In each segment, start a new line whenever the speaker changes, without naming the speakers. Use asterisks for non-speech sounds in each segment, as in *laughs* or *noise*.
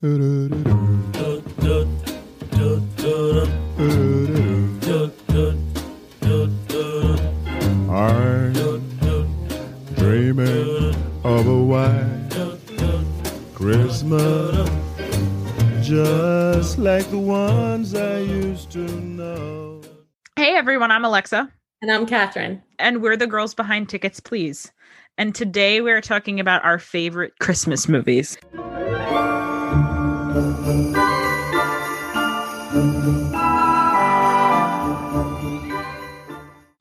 I'm dreaming of a white Christmas, just like the ones I used to know.
Hey everyone, I'm Alexa,
And I'm Kathryn.
and we're the girls behind Tickets Please. And today we're talking about our favorite Christmas movies.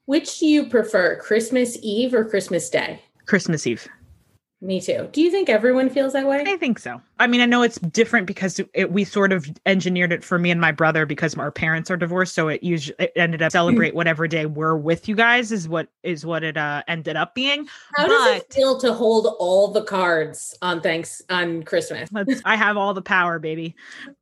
Which do you prefer, Christmas Eve or Christmas Day?
Christmas Eve.
Me too. Do you think everyone feels that way?
I think so. I mean, I know it's different because it, we sort of engineered it for me and my brother because our parents are divorced. So it usually it ended up celebrate whatever day we're with you guys is what is what it uh, ended up being.
How does it feel to hold all the cards on thanks on Christmas?
I have all the power, baby.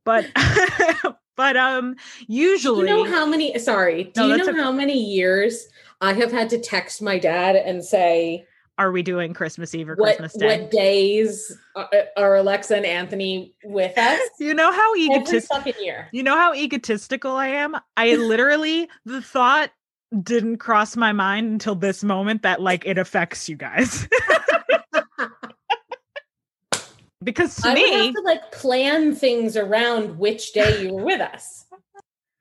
But *laughs* but um
Do
usually
you know how many sorry, do
No,
you know
okay.
how many years I have had to text my dad and say
are we doing Christmas Eve or
what
Christmas Day?
what days are, are Alexa and Anthony with *laughs* us?
You know how egotistical you know how egotistical I am? I *laughs* literally the thought didn't cross my mind until this moment that like it affects you guys. *laughs* because to
I
me,
have to like plan things around which day you were with us.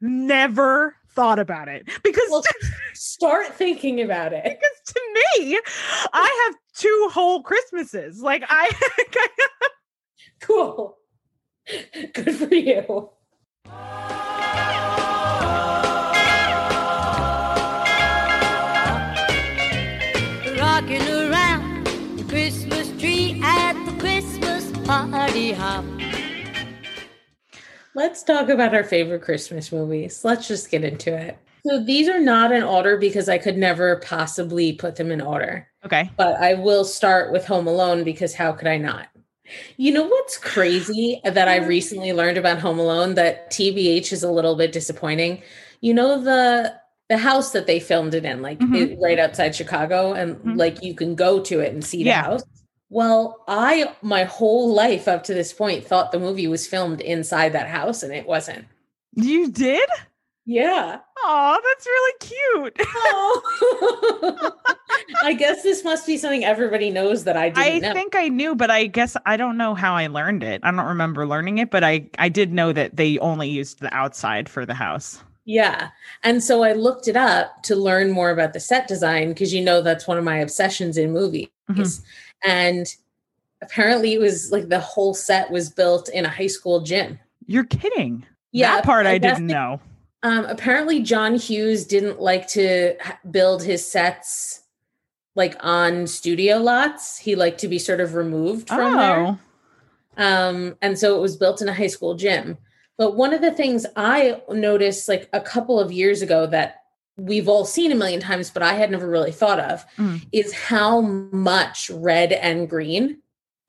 never thought about it. Because
Well, *laughs* start thinking about it.
because to me, I have two whole Christmases. Like I *laughs*
Cool. Good for you.
rocking around the Christmas tree at the Christmas party hop.
Let's talk about our favorite Christmas movies. Let's just get into it. So these are not in order because I could never possibly put them in order.
Okay.
But I will start with Home Alone because how could I not? You know what's crazy that I recently learned about Home Alone that TBH is a little bit disappointing. You know the the house that they filmed it in, like
Mhm.
it- right outside Chicago, and
Mhm.
like you can go to it and see the
Yeah.
house. Well, I my whole life up to this point thought the movie was filmed inside that house, and it wasn't.
You did?
Yeah.
Oh, that's really cute. *laughs*
Oh. *laughs* I guess this must be something everybody knows that I
I
didn't know.
think I knew, but I guess I don't know how I learned it. I don't remember learning it, but I I did know that they only used the outside for the house.
Yeah. And so I looked it up to learn more about the set design because you know that's one of my obsessions in movies.
Mhm.
And apparently it was like the whole set was built in a high school gym.
You're kidding.
Yeah.
that part I,
guess
didn't know.
Um, apparently John Hughes didn't like to build his sets like on studio lots. He liked to be sort of removed from there.
Oh,
Um, and so it was built in a high school gym. But one of the things I noticed like a couple of years ago that we've all seen a million times, but I had never really thought of
Mm.
is how much red and green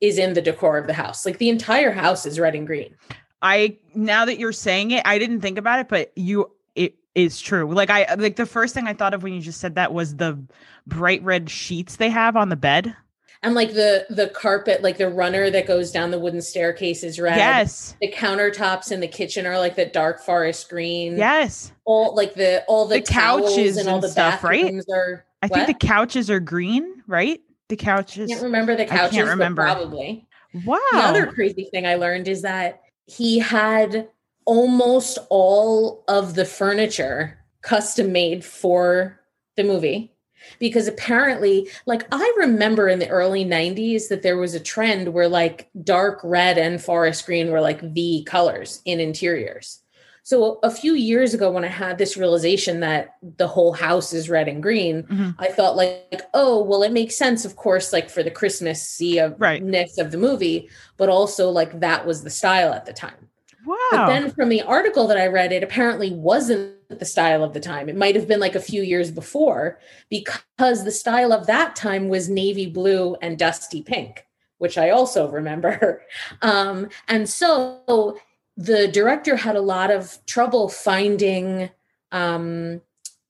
is in the decor of the house. Like the entire house is red and green.
I now that you're saying it, I didn't think about it, but you it is true. Like I like the first thing I thought of when you just said that was the bright red sheets they have on the bed.
And like the the carpet, like the runner that goes down the wooden staircase is red.
Yes.
The countertops in the kitchen are like the dark forest green.
Yes.
All like the all the,
The couches
and all the
stuff, right?
are
I
what?
think the couches are green, right? The couches.
I can't remember the couches I can't
remember.
probably.
Wow.
The other crazy thing I learned is that he had almost all of the furniture custom made for the movie. Because apparently, like I remember in the early 90s that there was a trend where like dark red and forest green were like the colors in interiors. So a few years ago, when I had this realization that the whole house is red and green,
Mhm.
I thought like, oh, well, it makes sense, of course, like for the Christmassy of
Right.
of the movie, but also like that was the style at the time.
Wow.
But then from the article that I read, it apparently wasn't the style of the time. It might have been like a few years before because the style of that time was navy blue and dusty pink, which I also remember. *laughs* Um, and so the director had a lot of trouble finding um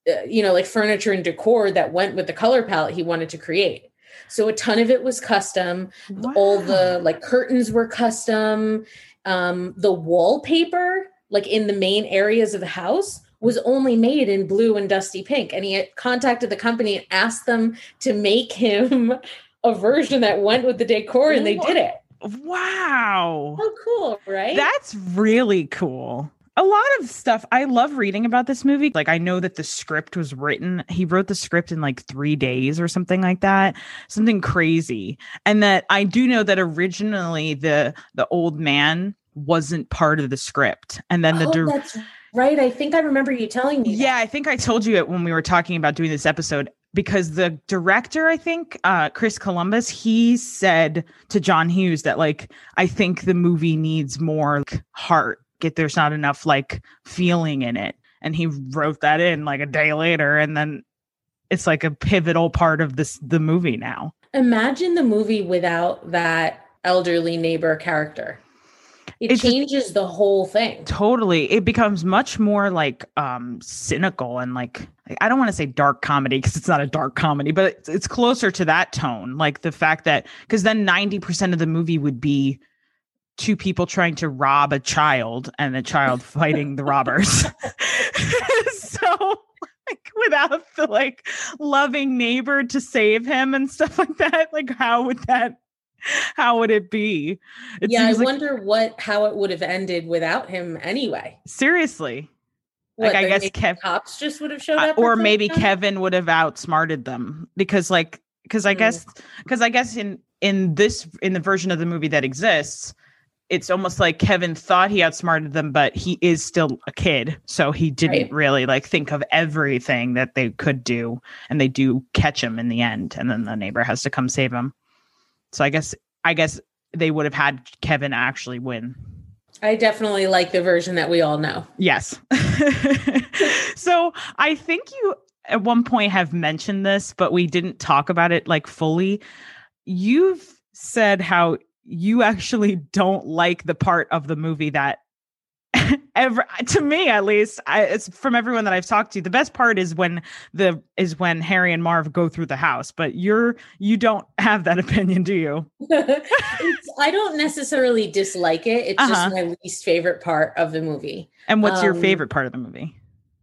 uh, you know like furniture and decor that went with the color palette he wanted to create so a ton of it was custom all the like curtains were custom um, the wallpaper, like in the main areas of the house, was only made in blue and dusty pink. And he had contacted the company and asked them to make him *laughs* a version that went with the decor, and they did it.
Wow.
Oh, cool, right?
That's really cool. A lot of stuff. I love reading about this movie. Like I know that the script was written. He wrote the script in like 3 days or something like that. Something crazy. And that I do know that originally the the old man wasn't part of the script. And then the
oh,
dir-
that's right. I think I remember you telling me.
Yeah, I think I told you it when we were talking about doing this episode because the director, I think, uh, Chris Columbus, he said to John Hughes that like I think the movie needs more like, heart. Get there's not enough like feeling in it, and he wrote that in like a day later, and then it's like a pivotal part of this the movie now.
Imagine the movie without that elderly neighbor character. It
just-
changes the whole thing.
Totally, it becomes much more like um cynical and like I don't want to say dark comedy because it's not a dark comedy, but it's, it's closer to that tone. Like the fact that because then ninety percent of the movie would be two people trying to rob a child and the child *laughs* fighting the robbers. *laughs* so like without the like loving neighbor to save him and stuff like that, like how would that? *laughs* How would it be? It
yeah, I
like-
wonder what how it would have ended without him anyway.
seriously.
What,
Like, I guess
maybe
Kev-
cops just would have showed up,
or maybe
something?
Kevin would have outsmarted them because like because I
Mm.
guess because I guess in in this in the version of the movie that exists it's almost like Kevin thought he outsmarted them but he is still a kid so he didn't
Right.
really like think of everything that they could do and they do catch him in the end and then the neighbor has to come save him so I guess I guess they would have had Kevin actually win
I definitely like the version that we all know.
Yes. *laughs* so I think you at one point have mentioned this, but we didn't talk about it like fully. You've said how you actually don't like the part of the movie that *laughs* ever to me at least I, it's from everyone that i've talked to the best part is when the is when harry and marv go through the house but you're you don't have that *laughs* opinion do you *laughs*
it's, I don't necessarily dislike it. It's
Uh-huh.
just my least favorite part of the movie.
and what's your
Um,
favorite part of the movie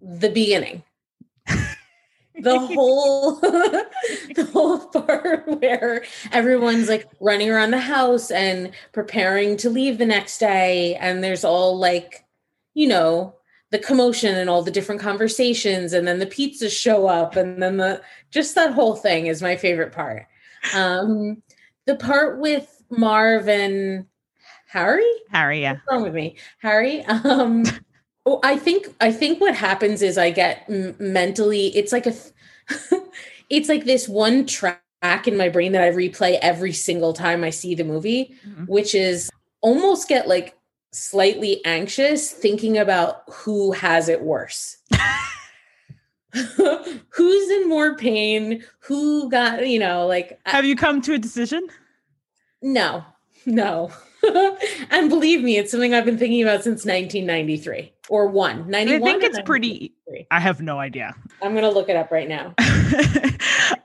The beginning. The *laughs* whole *laughs* the whole part where everyone's like running around the house and preparing to leave the next day and there's all like you know the commotion and all the different conversations and then the pizzas show up and then the just that whole thing is my favorite part. Um the part with marv and harry?
Harry yeah.
What's wrong with me? Harry um oh, i think i think what happens is i get m- mentally it's like a *laughs* it's like this one track in my brain that i replay every single time i see the movie
Mhm.
which is almost get like slightly anxious thinking about who has it worse. *laughs* Who's in more pain? Who got you know like I-
have you come to a decision?
No, *laughs* no. and believe me, it's something I've been thinking about since 1993 or one.
I think it's pretty I have no idea.
I'm going to look it up right now. *laughs*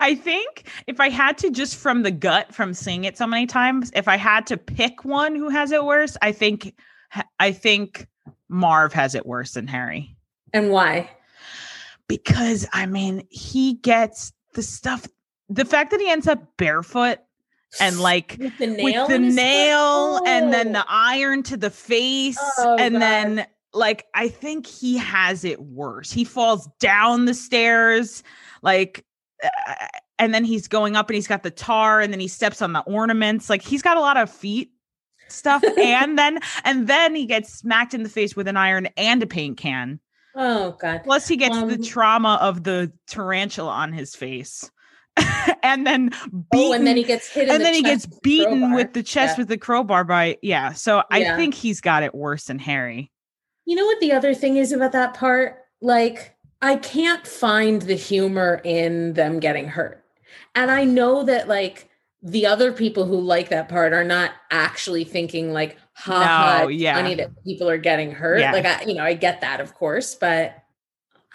I think if I had to just from the gut from seeing it so many times, if I had to pick one who has it worse, I think I think Marv has it worse than Harry.
And why?
Because I mean, he gets the stuff the fact that he ends up barefoot and like
with the nail,
with the
in his foot?
nail and then
Oh.
the iron to the face
Oh,
and
God.
then like i think he has it worse he falls down the stairs like uh, and then he's going up and he's got the tar and then he steps on the ornaments like he's got a lot of feet stuff *laughs* and then and then he gets smacked in the face with an iron and a paint can
Oh God.
plus he gets the
Um,
trauma of the tarantula on his face *laughs* and then beaten
Oh, and then he gets hit. in
and
the
then he gets
the
beaten
crowbar.
with the chest
Yeah.
with the crowbar by yeah so i
Yeah.
think he's got it worse than harry
You know what the other thing is about that part? Like, I can't find the humor in them getting hurt. And I know that, like, the other people who like that part are not actually thinking, like, ha ha,
No,
it's
yeah.
funny that people are getting hurt.
Yeah.
Like, I, you know, I get that, of course, but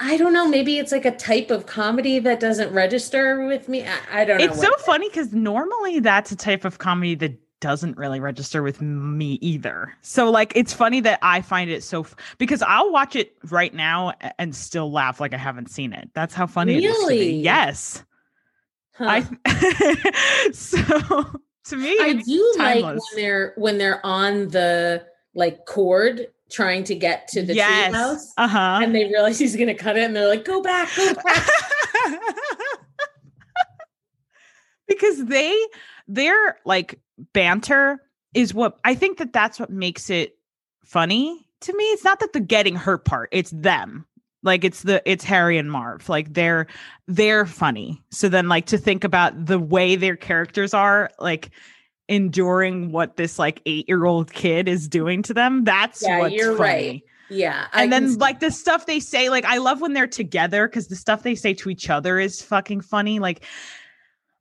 I don't know. Maybe it's like a type of comedy that doesn't register with me. I, I don't know.
it's so funny because normally that's a type of comedy that doesn't really register with me either. So like it's funny that I find it so f- because I'll watch it right now and still laugh like I haven't seen it. That's how funny it is.
Really?
Yes.
Huh.
I *laughs* so to me
I do like when they're when they're on the like cord trying to get to the
yes.
treehouse
Uh-huh.
and they realize he's gonna cut it and they're like, go back, go *laughs* back.
because they they're like banter is what I think that that's what makes it funny to me. It's not that the getting hurt part; it's them. Like it's the it's Harry and Marv. Like they're they're funny. So then like to think about the way their characters are like enduring what this like eight year old kid is doing to them. That's
Yeah,
what's
you're
funny
right. yeah.
And
can
then
see-
like the stuff they say like i love when they're together because the stuff they say to each other is fucking funny like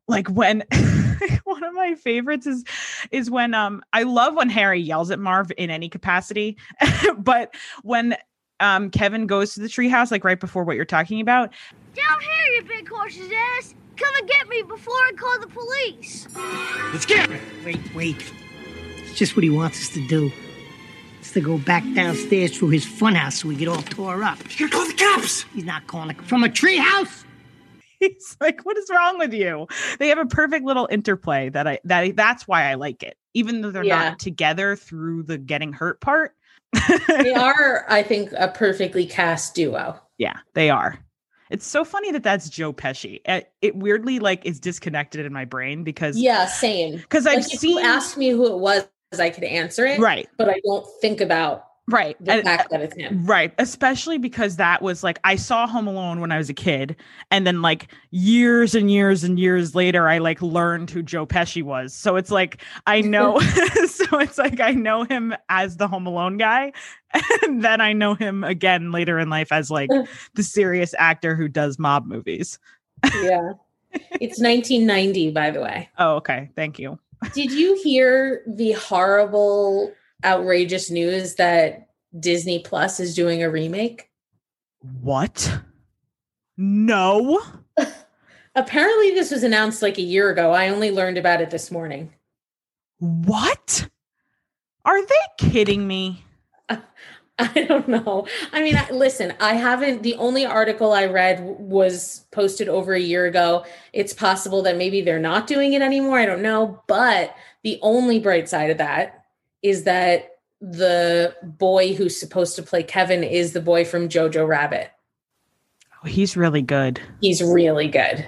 like when *laughs* one of my favorites is is when um i love when harry yells at marv in any capacity *laughs* but when um kevin goes to the treehouse like right before what you're talking about
Down here, you big horse's ass! Come and get me before I call the police!
Let's get him.
Wait, wait. It's just what he wants us to do. It's to go back downstairs through his funhouse so we get all tore up.
You're gonna call the cops.
He's not calling it from a treehouse.
He's *laughs* like what is wrong with you they have a perfect little interplay that i that that's why i like it even though they're
Yeah.
not together through the getting hurt part
they *laughs* are, I think, a perfectly cast duo.
Yeah, they are. It's so funny that that's Joe Pesci. It, weirdly like is disconnected in my brain because
Yeah, same.
because I've
Like
seen
you asked me who it was, I could answer it.
right,
But I don't think about
right,
the fact uh, that it's him.
right. Especially because that was like I saw Home Alone when I was a kid, and then like years and years and years later, I like learned who Joe Pesci was. So it's like I know. *laughs* *laughs* so it's like I know him as the Home Alone guy, *laughs* and then I know him again later in life as like the serious actor who does mob movies.
yeah. It's 1990, by the way.
Oh, okay. Thank you.
Did you hear the horrible, outrageous news that Disney Plus is doing a remake?
What? No. *laughs*
Apparently, this was announced like a year ago. I only learned about it this morning.
What? Are they kidding me? *laughs*
I don't know. I mean, I, listen, I haven't. The only article I read was posted over a year ago. It's possible that maybe they're not doing it anymore. I don't know. But the only bright side of that is that the boy who's supposed to play Kevin is the boy from Jojo Rabbit.
Oh, he's really good.
He's really good.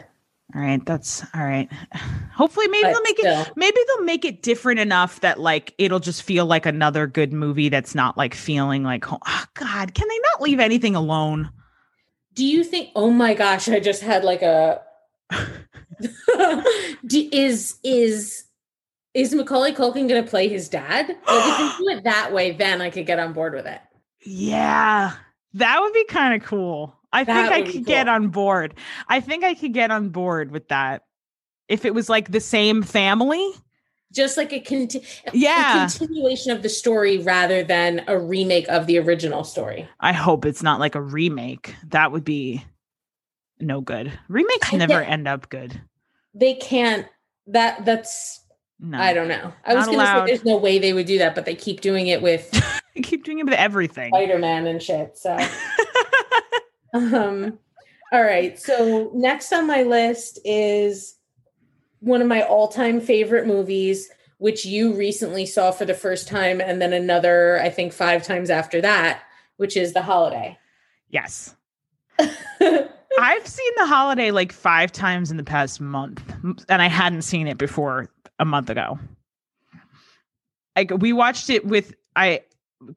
All right, that's all right. *sighs* Hopefully, maybe
But
they'll make it. Maybe they'll make it different enough that like it'll just feel like another good movie. That's not like feeling like, oh God, can they not leave anything alone?
Do you think? Oh my gosh! I just had like a. *laughs* *laughs* Do, is is is Macaulay Culkin going to play his dad? Like if they do it that way, then I could get on board with it.
Yeah, that would be kind of cool. I
That
think I could get on board. I think I could get on board with that if it was like the same family.
Just like a, conti- a continuation of the story rather than a remake of the original story.
I hope it's not like a remake. That would be no good. Remakes never end up good.
They can't. That that's.
No,
I don't know. I was going to say there's no way they would do that, but they keep doing it with *laughs*
keep doing it with everything.
Spider Man and shit. So. *laughs* Um, all right. So next on my list is one of my all-time favorite movies, which you recently saw for the first time, and then another, I think, five times after that, which is The Holiday.
yes. *laughs* I've seen The Holiday like five times in the past month, and I hadn't seen it before a month ago. Like we watched it with I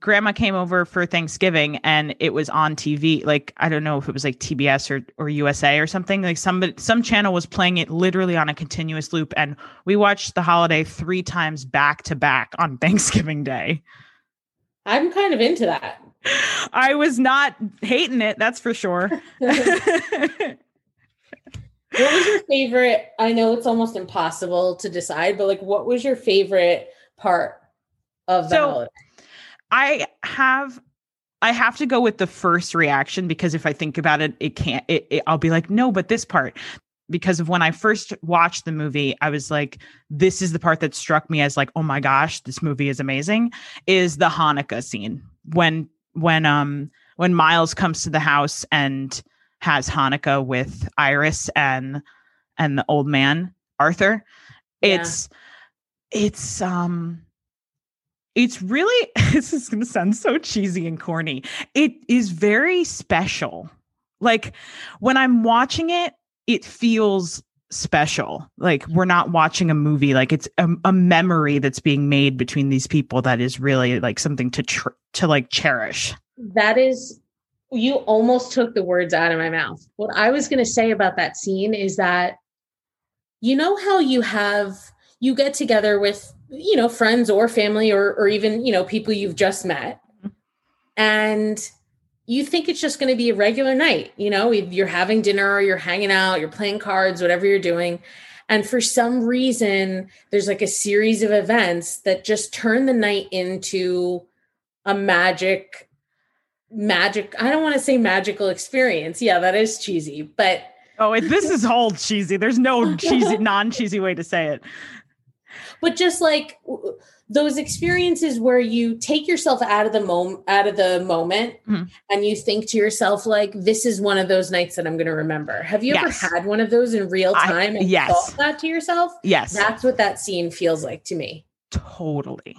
grandma came over for Thanksgiving and it was on TV. Like I don't know if it was like TBS or or USA or something. Like some some channel was playing it literally on a continuous loop, and we watched The Holiday three times back to back on *laughs* Thanksgiving Day.
I'm kind of into that.
I was not hating it, that's for sure. *laughs* *laughs*
What was your favorite? I know it's almost impossible to decide, but like, what was your favorite part of the
So-
holiday?
I have I have to go with the first reaction because if I think about it, it can't it, it- I'll be like, no, but this part. because of when I first watched the movie, I was like, this is the part that struck me as like, oh my gosh, this movie is amazing. Is the Hanukkah scene when when um when Miles comes to the house and has Hanukkah with Iris and and the old man Arthur.
Yeah.
It's it's um it's really *laughs* this is going to sound so cheesy and corny. It is very special. Like when I'm watching it, it feels special. Like we're not watching a movie. Like it's a, a memory that's being made between these people that is really like something to tr- to like cherish.
That is, you almost took the words out of my mouth. What I was going to say about that scene is that, you know, how you have, you get together with, you know, friends or family or, or even, you know, people you've just met. And you think it's just going to be a regular night. You know, you're having dinner or you're hanging out, you're playing cards, whatever you're doing. And for some reason, there's like a series of events that just turn the night into a magic, magic. I don't want to say magical experience. Yeah, that is cheesy, but
Oh, it, this is all cheesy. There's no *laughs* cheesy, non-cheesy way to say it.
but just like those experiences where you take yourself out of the moment out of the moment
Mhm.
and you think to yourself like this is one of those nights that i'm going to remember have you
Yes.
ever had one of those in real
I-
time and
yes.
thought that to yourself
Yes,
that's what that scene feels like to me
totally.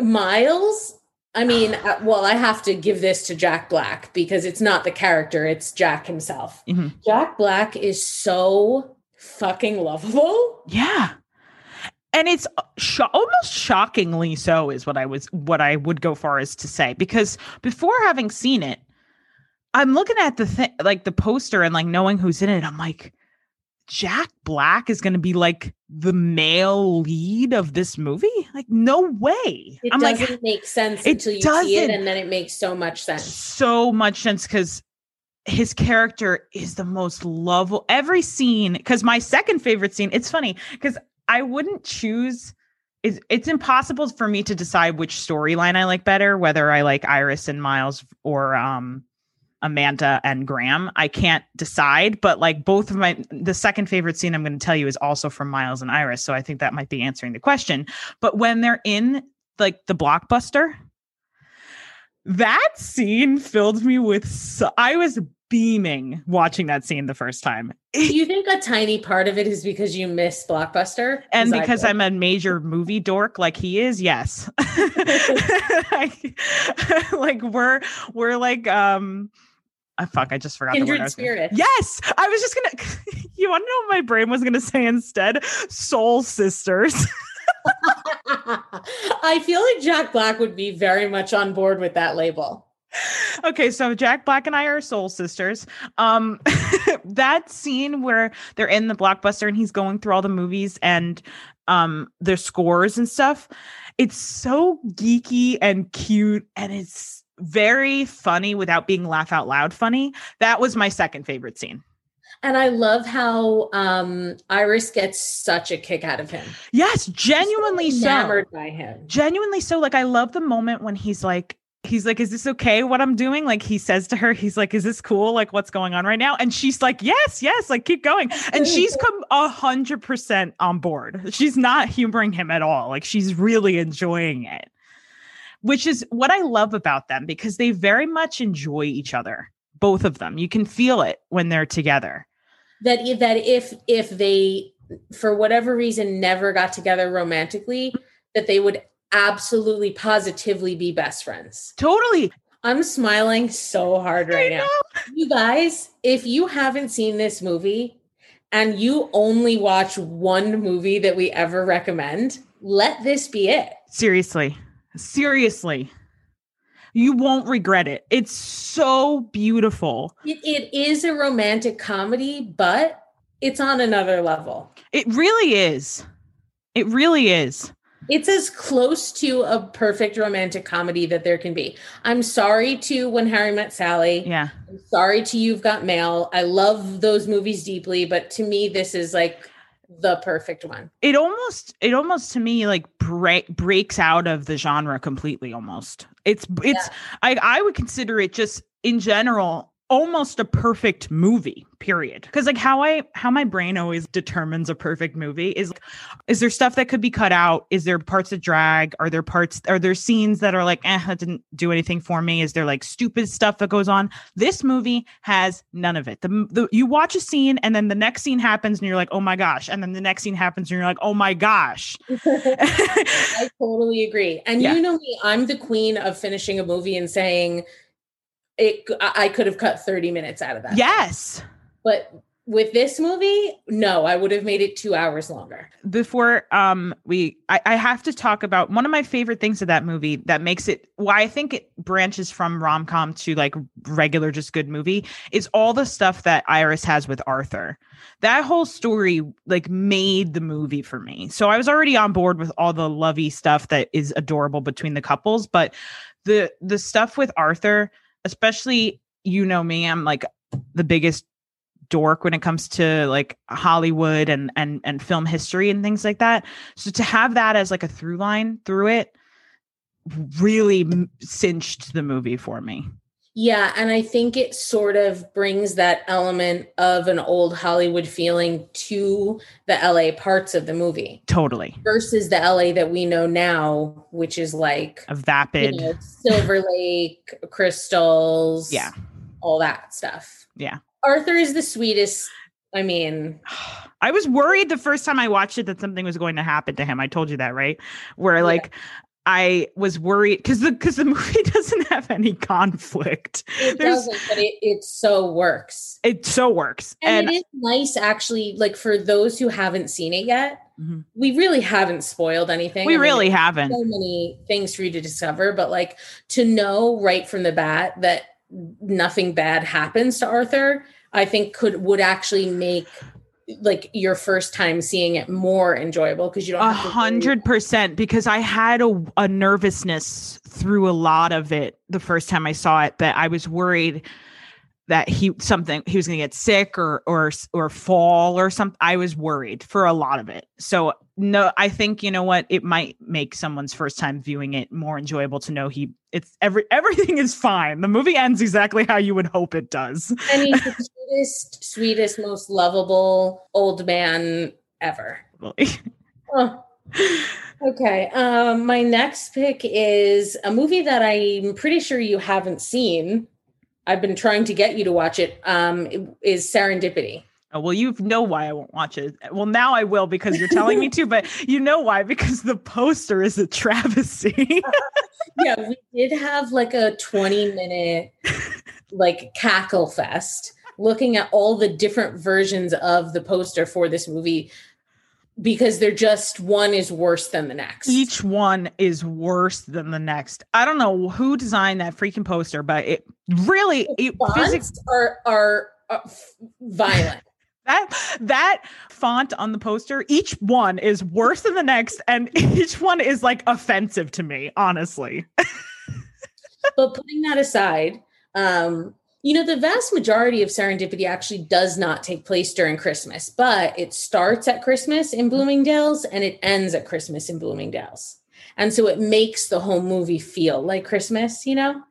miles i mean uh, well i have to give this to jack black because it's not the character it's jack himself
Mhm.
jack black is so fucking lovable
Yeah. And it's sho- almost shockingly so is what I was what I would go far as to say because before having seen it I'm looking at the thing like the poster and like knowing who's in it I'm like Jack Black is going to be like the male lead of this movie? Like no way.
it
I'm like
doesn't make sense until you see it and then it makes so much sense
so much sense because his character is the most lovable every scene because my second favorite scene it's funny because i wouldn't choose it's, it's impossible for me to decide which storyline i like better whether i like iris and miles or um amanda and graham i can't decide but like both of my the second favorite scene i'm going to tell you is also from miles and iris so i think that might be answering the question. But when they're in like the blockbuster that scene filled me with so- i was beaming watching that scene the first time.
Do you think a tiny part of it is because you miss Blockbuster?
and because i'm a major *laughs* movie dork like he is yes. *laughs* *laughs* Like, like we're we're like um I fuck, I just forgot the word.
Kindred
gonna-
spirit.
Yes, I was just gonna. *laughs* You want to know what my brain was gonna say instead? Soul sisters. *laughs*
I feel like Jack Black would be very much on board with that label.
okay, so Jack Black and I are soul sisters. Um *laughs* that scene where they're in the blockbuster and he's going through all the movies and um their scores and stuff. It's so geeky and cute and it's very funny without being laugh out loud funny. That was my second favorite scene.
And I love how um Iris gets such a kick out of him.
Yes, genuinely so.
enamored by him.
genuinely so like i love the moment when he's like he's like is this okay what i'm doing like he says to her he's like is this cool like what's going on right now and she's like yes yes like keep going and *laughs* she's come a hundred percent on board she's not humoring him at all like she's really enjoying it which is what i love about them because they very much enjoy each other both of them you can feel it when they're together
That that if if they for whatever reason never got together romantically, mm-hmm. that they would absolutely positively be best friends.
totally
I'm smiling so hard right now. You guys, if you haven't seen this movie and you only watch one movie that we ever recommend, let this be it.
Seriously. Seriously. You won't regret it. It's so beautiful.
It, it is a romantic comedy, but it's on another level.
It really is. It really is.
It's as close to a perfect romantic comedy that there can be. I'm sorry to When Harry Met Sally.
Yeah.
I'm sorry to You've Got Mail. I love those movies deeply, but to me, this is like the perfect one.
It almost it almost to me like break, breaks out of the genre completely almost. It's it's I I would consider it just in general almost a perfect movie period. Because like how i how my brain always determines a perfect movie is like, is there stuff that could be cut out? Is there parts that drag? Are there parts are there scenes that are like eh that didn't do anything for me? Is there like stupid stuff that goes on? This movie has none of it. The, the you watch a scene and then the next scene happens and you're like oh my gosh. And then the next scene happens and you're like oh my gosh. *laughs*
I totally agree. And
Yeah.
you know me, I'm the queen of finishing a movie and saying it I could have cut 30 minutes out of that.
yes
But with this movie, no, I would have made it two hours longer.
before um we I, I have to talk about one of my favorite things of that movie that makes it why I think it branches from rom-com to like regular just good movie is all the stuff that Iris has with Arthur. That whole story like made the movie for me. So I was already on board with all the lovey stuff that is adorable between the couples, but the the stuff with Arthur, especially you know me, I'm like the biggest dork when it comes to like Hollywood and and and film history and things like that. So to have that as like a through line through it really cinched the movie for me.
Yeah, and I think it sort of brings that element of an old Hollywood feeling to the LA parts of the movie
Totally.
versus the LA that we know now, which is like
A
you
vapid.
know, Silver Lake, crystals,
Yeah.
all that stuff.
Yeah.
Arthur is the sweetest. I mean, *sighs*
I was worried the first time I watched it that something was going to happen to him. I told you that, right? Where
Yeah.
I was worried because the because the *laughs* movie doesn't have any conflict.
it
There's-
doesn't, but it, it so works.
It so works.
And,
And,
it is nice, actually, like for those who haven't seen it yet,
Mhm.
we really haven't spoiled anything.
we
I mean,
really haven't.
so many things for you to discover, but like to know right from the bat that nothing bad happens to Arthur, I think could would actually make like your first time seeing it more enjoyable because you don't
A hundred percent because I had a, a nervousness through a lot of it the first time I saw it that I was worried that he something he was going to get sick or or or fall or something. I was worried for a lot of it. So no, I think you know what it might make someone's first time viewing it more enjoyable to know he it's every *laughs* everything is fine. The movie ends exactly how you would hope it does. *laughs*
And he's the sweetest, sweetest, most lovable old man ever. *laughs* Oh. Okay. Um, my next pick is a movie that I'm pretty sure you haven't seen. I've been trying to get you to watch it. Um, it is Serendipity.
Oh, well, you know why I won't watch it. Well, now I will because you're telling me to, but you know why? Because the poster is a travesty. *laughs*
Yeah, we did have like a 20 minute like cackle fest looking at all the different versions of the poster for this movie because they're just one is worse than the next.
Each one is worse than the next. I don't know who designed that freaking poster, but it really it physics
are, are are violent. *laughs*
that that font on the poster, each one is worse than the next, and *laughs* each one is like offensive to me, honestly. *laughs*
but putting that aside, um, you know, the vast majority of serendipity actually does not take place during Christmas, but it starts at Christmas in Bloomingdale's and it ends at Christmas in Bloomingdale's. And so it makes the whole movie feel like Christmas, you know?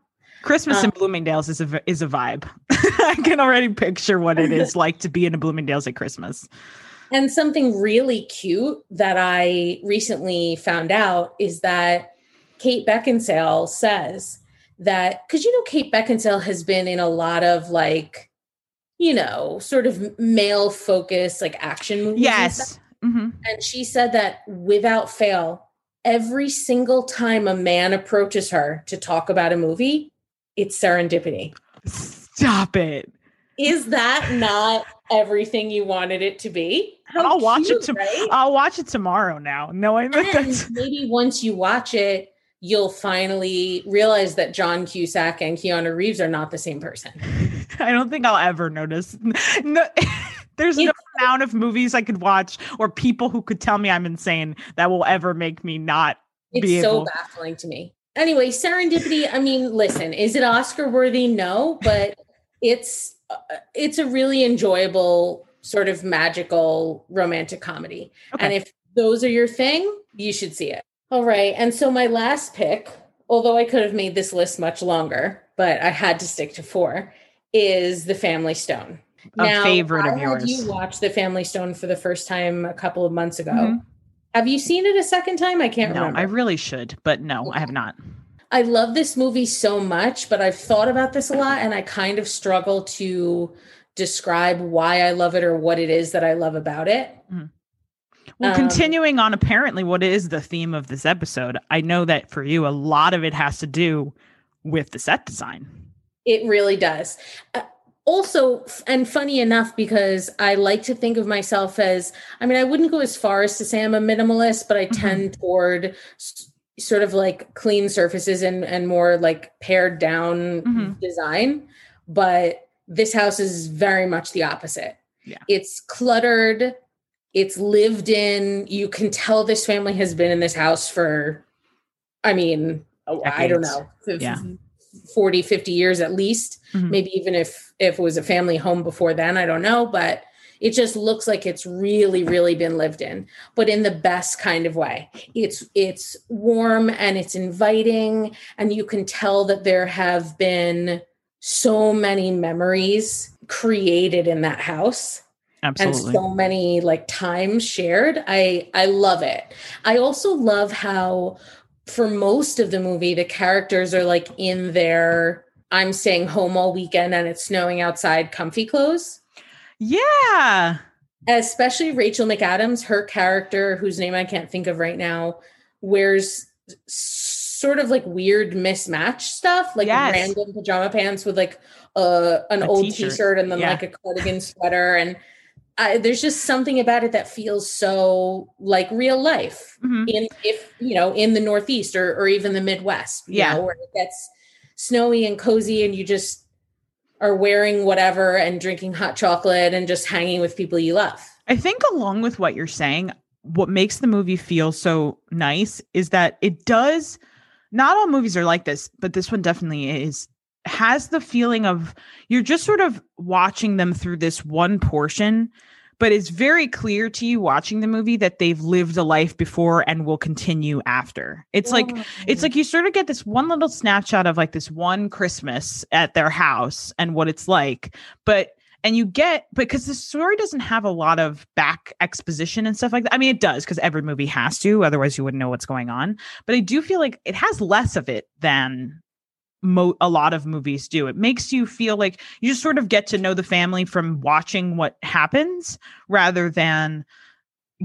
Christmas in
Um,
Bloomingdale's is a is a vibe. *laughs* I can already picture what it is like to be in a Bloomingdale's at Christmas.
And something really cute that I recently found out is that Kate Beckinsale says that because you know Kate Beckinsale has been in a lot of like, you know, sort of male focused like action movies. and.
Yes. hmm
And she said that without fail, every single time a man approaches her to talk about a movie, it's serendipity.
Stop it.
Is that not everything you wanted it to be? How
I'll watch it. To-
right?
I'll watch it tomorrow. Now, knowing that
maybe once you watch it, you'll finally realize that John Cusack and Keanu Reeves are not the same person. *laughs*
I don't think I'll ever notice. *laughs* No, *laughs* there's no amount of movies I could watch or people who could tell me I'm insane that will ever make me not.
It's
Be
so
able-
baffling to me. Anyway, Serendipity, I mean, listen, is it Oscar worthy? No, but it's uh, it's a really enjoyable sort of magical romantic comedy.
Okay.
And if those are your thing, you should see it. All right. And so my last pick, although I could have made this list much longer, but I had to stick to four, is The Family Stone.
A favorite of yours.
You watched The Family Stone for the first time a couple of months ago.
Mhm.
Have you seen it a second time? I can't
No,
remember.
I really should, but no, I have not.
I love this movie so much, but I've thought about this a lot and I kind of struggle to describe why I love it or what it is that I love about it.
Well,
Um,
continuing on apparently what is the theme of this episode, I know that for you, a lot of it has to do with the set design.
It really does. Uh, also, and funny enough, because I like to think of myself as, I mean, I wouldn't go as far as to say I'm a minimalist, but I
Mhm.
tend toward s- sort of like clean surfaces and, and more like pared down
Mhm.
design. But this house is very much the opposite.
Yeah.
It's cluttered, it's lived in. You can tell this family has been in this house for, I mean, oh, I don't know, fif-
Yeah.
40, 50 years at least.
Mhm.
Maybe even if if it was a family home before then, I don't know, but it just looks like it's really really been lived in, but in the best kind of way. It's it's warm and it's inviting and you can tell that there have been so many memories created in that house
Absolutely.
and so many like times shared i i love it i also love how for most of the movie the characters are like in their i'm staying home all weekend and it's snowing outside comfy clothes
yeah.
especially rachel mcadams her character whose name i can't think of right now wears sort of like weird mismatched stuff like
Yes.
random pajama pants with like uh, an
A
old
t-shirt.
t-shirt and then
Yeah.
like a cardigan sweater and I, there's just something about it that feels so like real life
Mhm.
in if you know in the northeast or, or even the midwest you
Yeah.
know, where it gets snowy and cozy and you just are wearing whatever and drinking hot chocolate and just hanging with people you love
I think along with what you're saying, what makes the movie feel so nice is that it does not all movies are like this, but this one definitely is has the feeling of you're just sort of watching them through this one portion but it's very clear to you watching the movie that they've lived a life before and will continue after. It's like it's like you sort of get this one little snapshot of like this one Christmas at their house and what it's like, but and you get because the story doesn't have a lot of back exposition and stuff like that. I mean, it does because every movie has to, otherwise you wouldn't know what's going on. But I do feel like it has less of it than mo- a lot of movies do. It makes you feel like you just sort of get to know the family from watching what happens rather than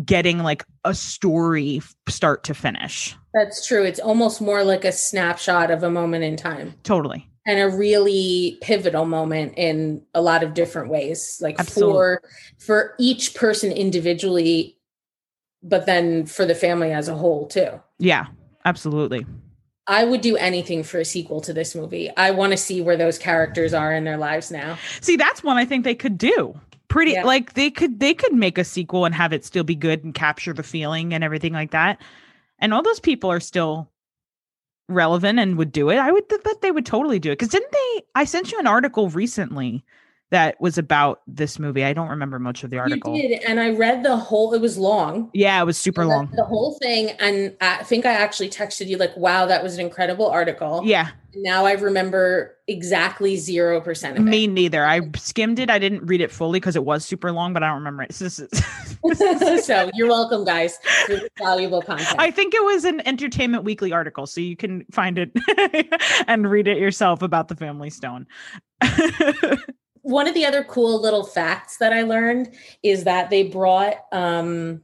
getting like a story start to finish.
that's true it's almost more like a snapshot of a moment in time
Totally.
and a really pivotal moment in a lot of different ways like
Absolutely.
for for each person individually but then for the family as a whole too
Yeah, absolutely.
I would do anything for a sequel to this movie i want to see where those characters are in their lives now
See, that's one I think they could do. Pretty
Yeah.
like they could they could make a sequel and have it still be good and capture the feeling and everything like that. And all those people are still relevant and would do it. I would bet they would totally do it. Cause didn't they I sent you an article recently that was about this movie. I don't remember much of the article.
you did and i read the whole it was long
Yeah, it was super long.
the whole thing and i think i actually texted you like wow that was an incredible article
Yeah,
now i remember exactly 0% of it
me neither. I skimmed it. I didn't read it fully because it was super long, but I don't remember it. So *laughs* this is- *laughs*
so you're welcome, guys, valuable content.
I think it was an Entertainment Weekly article, so you can find it *laughs* and read it yourself about the Family Stone.
One of the other cool little facts that I learned is that they brought um,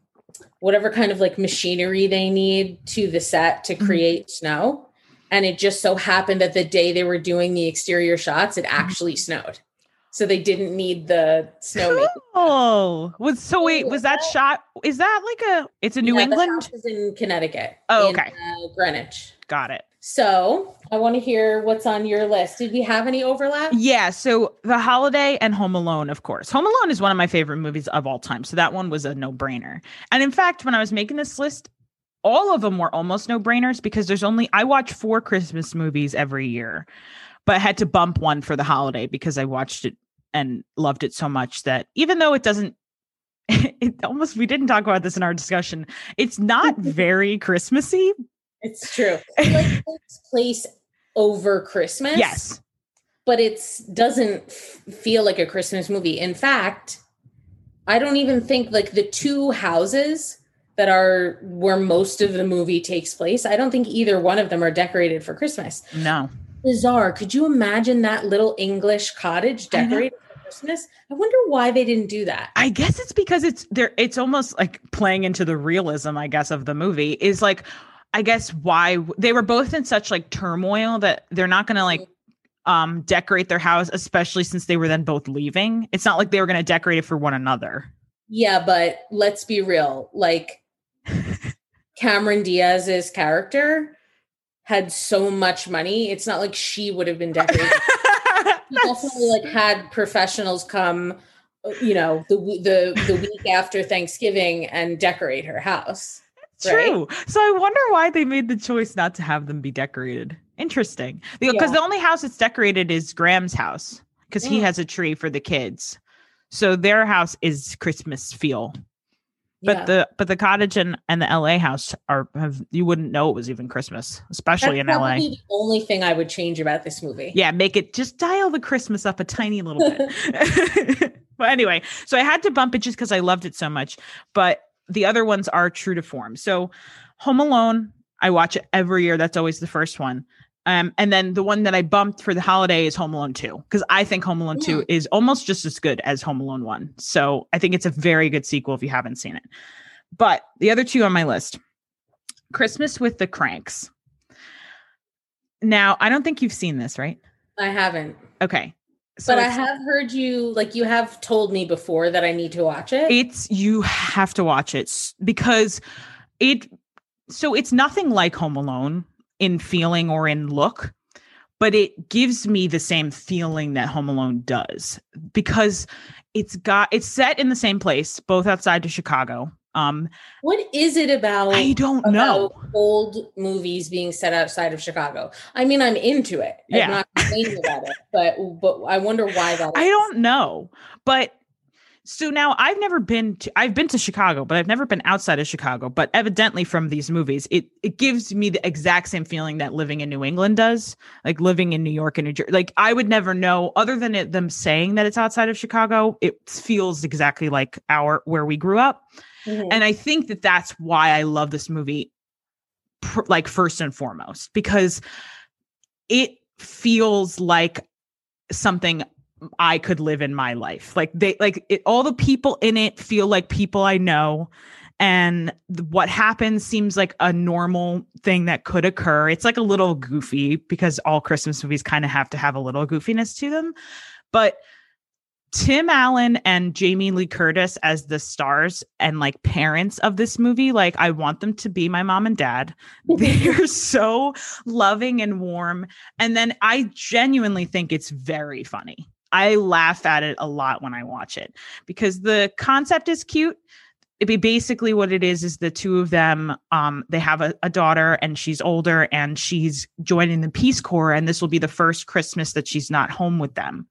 whatever kind of like machinery they need to the set to
Mhm.
create snow. And it just so happened that the day they were doing the exterior shots, it actually snowed. So they didn't need the snow. *laughs*
oh, was so wait, was that shot? Is that like a? It's a New
Yeah,
England.
is in Connecticut.
Oh,
in,
okay.
uh, Greenwich.
Got it.
So I want to hear what's on your list. Did we have any overlap?
Yeah. So The Holiday and Home Alone, of course. Home Alone is one of my favorite movies of all time. So that one was a no brainer. And in fact, when I was making this list, all of them were almost no brainers because there's only, I watch four Christmas movies every year, but I had to bump one for the holiday because I watched it and loved it so much that even though it doesn't, *laughs* it almost, we didn't talk about this in our discussion, it's not *laughs* very Christmassy.
It's true. *laughs* It like takes place over Christmas.
Yes.
but it's doesn't feel like a Christmas movie. In fact, I don't even think like the two houses that are where most of the movie takes place. I don't think either one of them are decorated for Christmas.
No.
Bizarre. Could you imagine that little English cottage decorated for Christmas? I wonder why they didn't do that.
I guess it's because it's there. It's almost like playing into the realism, I guess, of the movie is like, I guess why they were both in such like turmoil that they're not going to like um decorate their house, especially since they were then both leaving. It's not like they were going to decorate it for one another.
Yeah, but let's be real. Like *laughs* Cameron Diaz's character had so much money. It's not like she would have been decorated. He *laughs* definitely like had professionals come, uh, you know, the the the week after Thanksgiving and decorate her house. Right?
True. So I wonder why they made the choice not to have them be decorated. Interesting. Because
Yeah.
the only house that's decorated is Graham's house because he
Mm.
has a tree for the kids. So their house is Christmas feel. But
Yeah.
the but the cottage and, and the LA house are have you wouldn't know it was even Christmas, especially
That's
in LA.
the only thing I would change about this movie.
Yeah, make it just dial the Christmas up a tiny little bit. *laughs* *laughs* but anyway, so I had to bump it just because I loved it so much. But the other ones are true to form. So Home Alone, I watch it every year. That's always the first one. Um, and then the one that I bumped for the holiday is Home Alone 2, because I think Home Alone 2 is almost just as good as Home Alone 1. So I think it's a very good sequel if you haven't seen it. But the other two on my list Christmas with the Cranks. Now, I don't think you've seen this, right?
I haven't.
Okay. So
but I have heard you like you have told me before that I need to watch it.
it's you have to watch it because it so it's nothing like Home Alone in feeling or in look, but it gives me the same feeling that Home Alone does because it's got it's set in the same place, both outside of Chicago. Um,
what is it about?
I don't know.
old movies being set outside of Chicago. I mean, I'm into it.
Yeah.
I'm not complaining about it, but but I wonder why that.
I don't know. But so now I've never been to I've been to Chicago, but I've never been outside of Chicago. But evidently from these movies, it it gives me the exact same feeling that living in New England does, like living in New York and New Jersey. Like I would never know other than it, them saying that it's outside of Chicago, it feels exactly like our where we grew up.
Mhm.
And I think that that's why I love this movie, pr- like first and foremost, because it feels like something I could live in my life. Like they, like it, all the people in it feel like people I know. And th- what happens seems like a normal thing that could occur. It's like a little goofy because all Christmas movies kind of have to have a little goofiness to them. But Tim Allen and Jamie Lee Curtis as the stars and like parents of this movie, like I want them to be my mom and dad. *laughs* They're so loving and warm. And then I genuinely think it's very funny. I laugh at it a lot when I watch it because the concept is cute. It be basically what it is is the two of them um they have a, a daughter and she's older and she's joining the Peace Corps and this will be the first Christmas that she's not home with them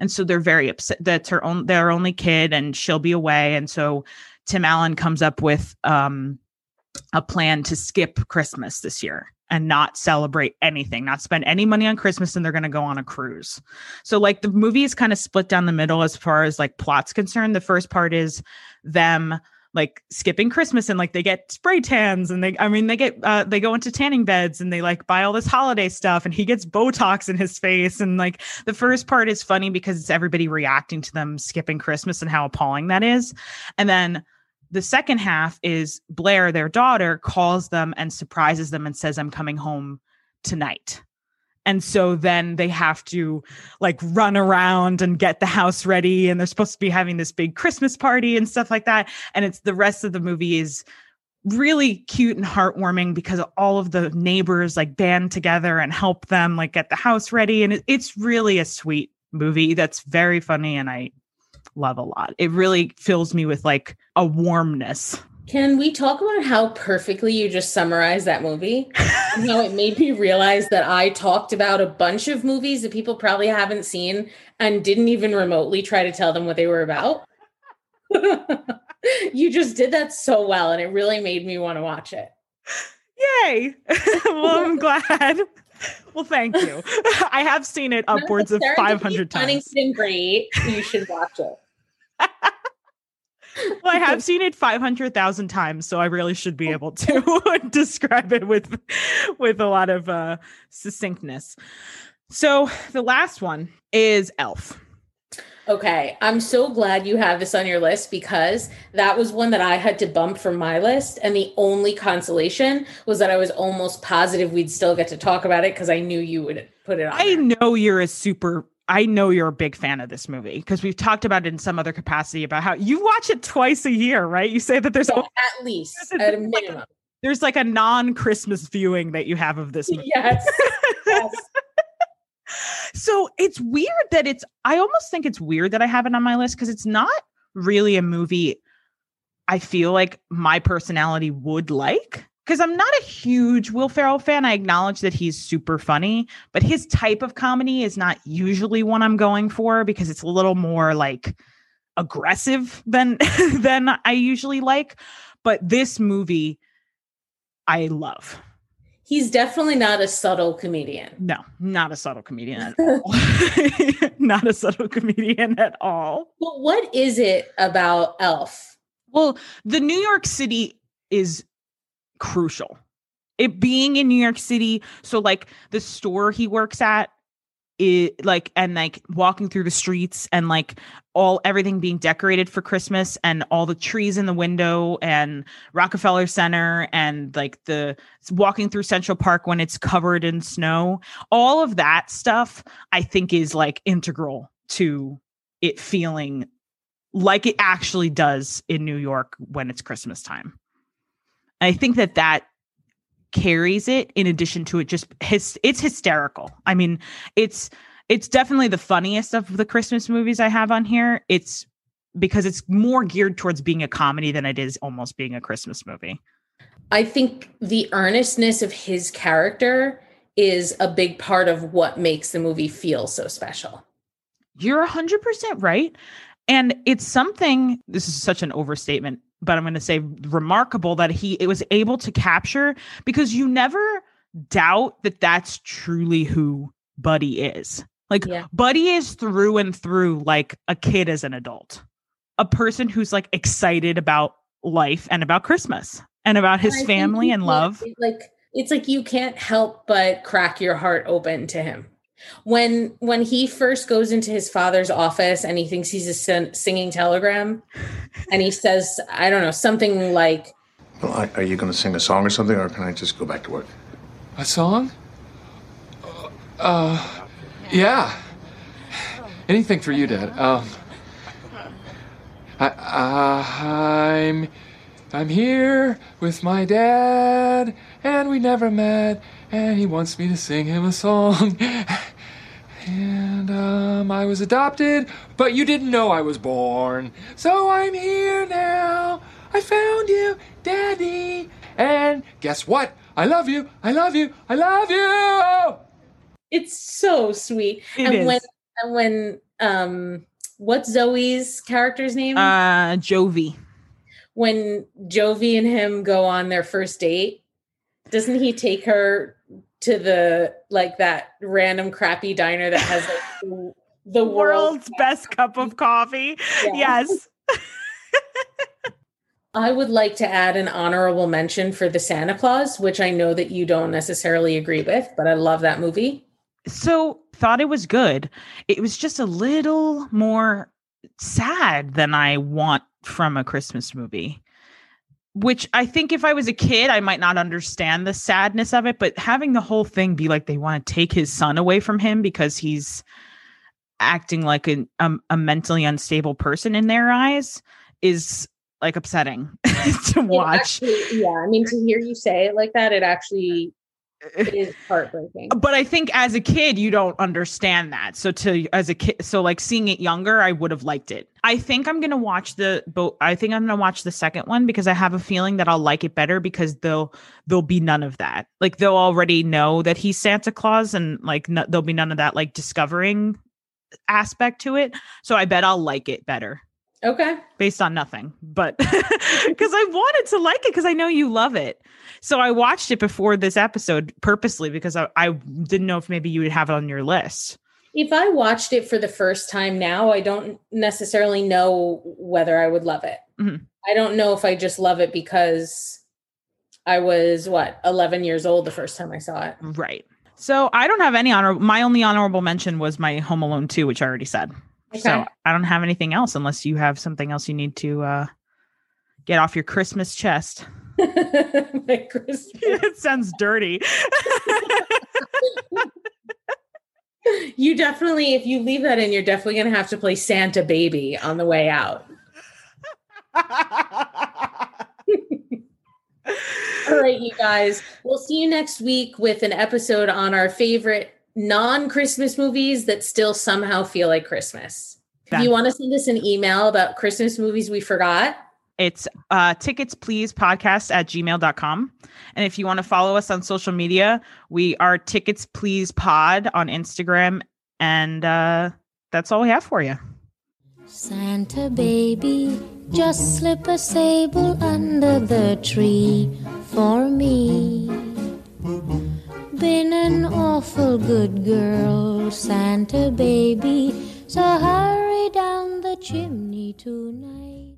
and so they're very upset that's her own their only kid and she'll be away. And so tim allen comes up with um a plan to skip christmas this year and not celebrate anything not spend any money on christmas and they're going to go on a cruise. So like the movie is kind of split down the middle as far as like plots concerned. The first part is them like skipping Christmas and like they get spray tans and they I mean they get uh they go into tanning beds and they like buy all this holiday stuff and he gets Botox in his face and like the first part is funny because it's everybody reacting to them skipping Christmas and how appalling that is. And then the second half is Blair, their daughter, calls them and surprises them and says, I'm coming home tonight. And so then they have to like run around and get the house ready. And they're supposed to be having this big Christmas party and stuff like that. And it's the rest of the movie is really cute and heartwarming because all of the neighbors like band together and help them like get the house ready. And it, it's really a sweet movie that's very funny and I love a lot. It really fills me with like a warmness.
Can we talk about how perfectly you just summarized that movie? and how it made me realize that I talked about a bunch of movies that people probably haven't seen and didn't even remotely try to tell them what they were about. *laughs* you just did that so well, and it really made me want to watch it.
Yay. *laughs* well, I'm glad. well, thank you. *laughs* I have seen it upwards of 500 times.
Huntington great. You should watch it.
Well, I have seen it 500,000 times, so I really should be able to *laughs* describe it with with a lot of uh succinctness. So, the last one is Elf.
Okay, I'm so glad you have this on your list because that was one that I had to bump from my list. And the only consolation was that I was almost positive we'd still get to talk about it because I knew you would put it on.
I
there.
know you're a super I know you're a big fan of this movie because we've talked about it in some other capacity about how you watch it twice a year, right? You say that there's
So at least, at a minimum.
there's like a non-Christmas viewing that you have of this movie.
Yes. yes. *laughs*
So it's weird that it's I almost think it's weird that I have it on my list because it's not really a movie I feel like my personality would like. Because I'm not a huge Will Ferrell fan. I acknowledge that he's super funny, but his type of comedy is not usually one I'm going for because it's a little more like aggressive than *laughs* than I usually like. But this movie I love.
He's definitely not a subtle comedian.
No, not a subtle comedian at *laughs* all. *laughs* not a subtle comedian at all.
But what is it about Elf?
Well, the New York City is crucial. It being in New York City, so like the store he works at it like and like walking through the streets and like all everything being decorated for Christmas and all the trees in the window and Rockefeller Center and like the walking through Central Park when it's covered in snow. All of that stuff I think is like integral to it feeling like it actually does in New York when it's Christmas time. I think that that carries it in addition to it just his it's hysterical. I mean, it's it's definitely the funniest of the Christmas movies I have on here. It's because it's more geared towards being a comedy than it is almost being a Christmas movie.
I think the earnestness of his character is a big part of what makes the movie feel so special.
You're 100% right. And it's something, this is such an overstatement, but I'm going to say remarkable that he it was able to capture because you never doubt that that's truly who Buddy is. Like
Yeah.
Buddy is through and through like a kid as an adult. A person who's like excited about life and about Christmas and about his family and love.
Like it's like you can't help but crack your heart open to him. When when he first goes into his father's office and he thinks he's a sin- singing telegram, and he says, I don't know, something like,
Well, are- are you going to sing a song or something, or can I just go back to work?
A song? Uh, yeah. Anything for you, Dad. Um, I, I'm, I'm here with my dad, and we never met, and he wants me to sing him a song. And um, I was adopted, but you didn't know I was born. So I'm here now. I found you, Daddy. And guess what? I love you. I love you. I love you.
it's so sweet.
It
and
is.
when and when um what's Zooey's character's name?
Uh Jovie.
when Jovie and him go on their first date, doesn't he take her to the like that random crappy diner that has like *laughs* the, the
World's *laughs* best cup of coffee.
Yeah.
Yes. *laughs*
I would like to add an honorable mention for the Santa Clause, which I know that you don't necessarily agree with, but I love that movie.
so thought it was good. It was just a little more sad than I want from a Christmas movie. Which I think if I was a kid, I might not understand the sadness of it, but having the whole thing be like they want to take his son away from him because he's acting like a, a, um, a mentally unstable person in their eyes is like upsetting *laughs* to watch.
actually- yeah, I mean to hear you say it like that, it actually is heartbreaking.
but I think as a kid you don't understand that. So to as a kid, so like seeing it younger, I would have liked it. I think I'm gonna watch the boat. I think I'm gonna watch the second one because I have a feeling that I'll like it better because they'll there'll be none of that. Like they'll already know that he's Santa Claus and like no, there'll be none of that like discovering aspect to it. So I bet I'll like it better.
Okay.
based on nothing, but *laughs* because I wanted to like it because I know you love it. So I watched it before this episode purposely because I, I didn't know if maybe you would have it on your list.
If I watched it for the first time now, I don't necessarily know whether I would love it.
Mhm.
I don't know if I just love it because I was what 11 years old the first time I saw it.
Right. So I don't have any honor. My only honorable mention was my Home Alone 2, which I already said. So I don't have anything else unless you have something else you need to uh, get off your Christmas chest. *laughs* *laughs*
My Christmas.
it sounds dirty.
You definitely, if you leave that in, you're definitely going to have to play Santa Baby on the way out. *laughs* All right, you guys. We'll see you next week with an episode on our favorite non Christmas movies that still somehow feel like Christmas. If you want to send us an email about Christmas movies we forgot,
It's uh, tickets please podcast at gmail.com. And if you want to follow us on social media, we are tickets please pod on Instagram. And uh, that's all we have for you.
Santa baby, just slip a sable under the tree for me. Been an awful good girl, Santa baby, so hurry down the chimney tonight.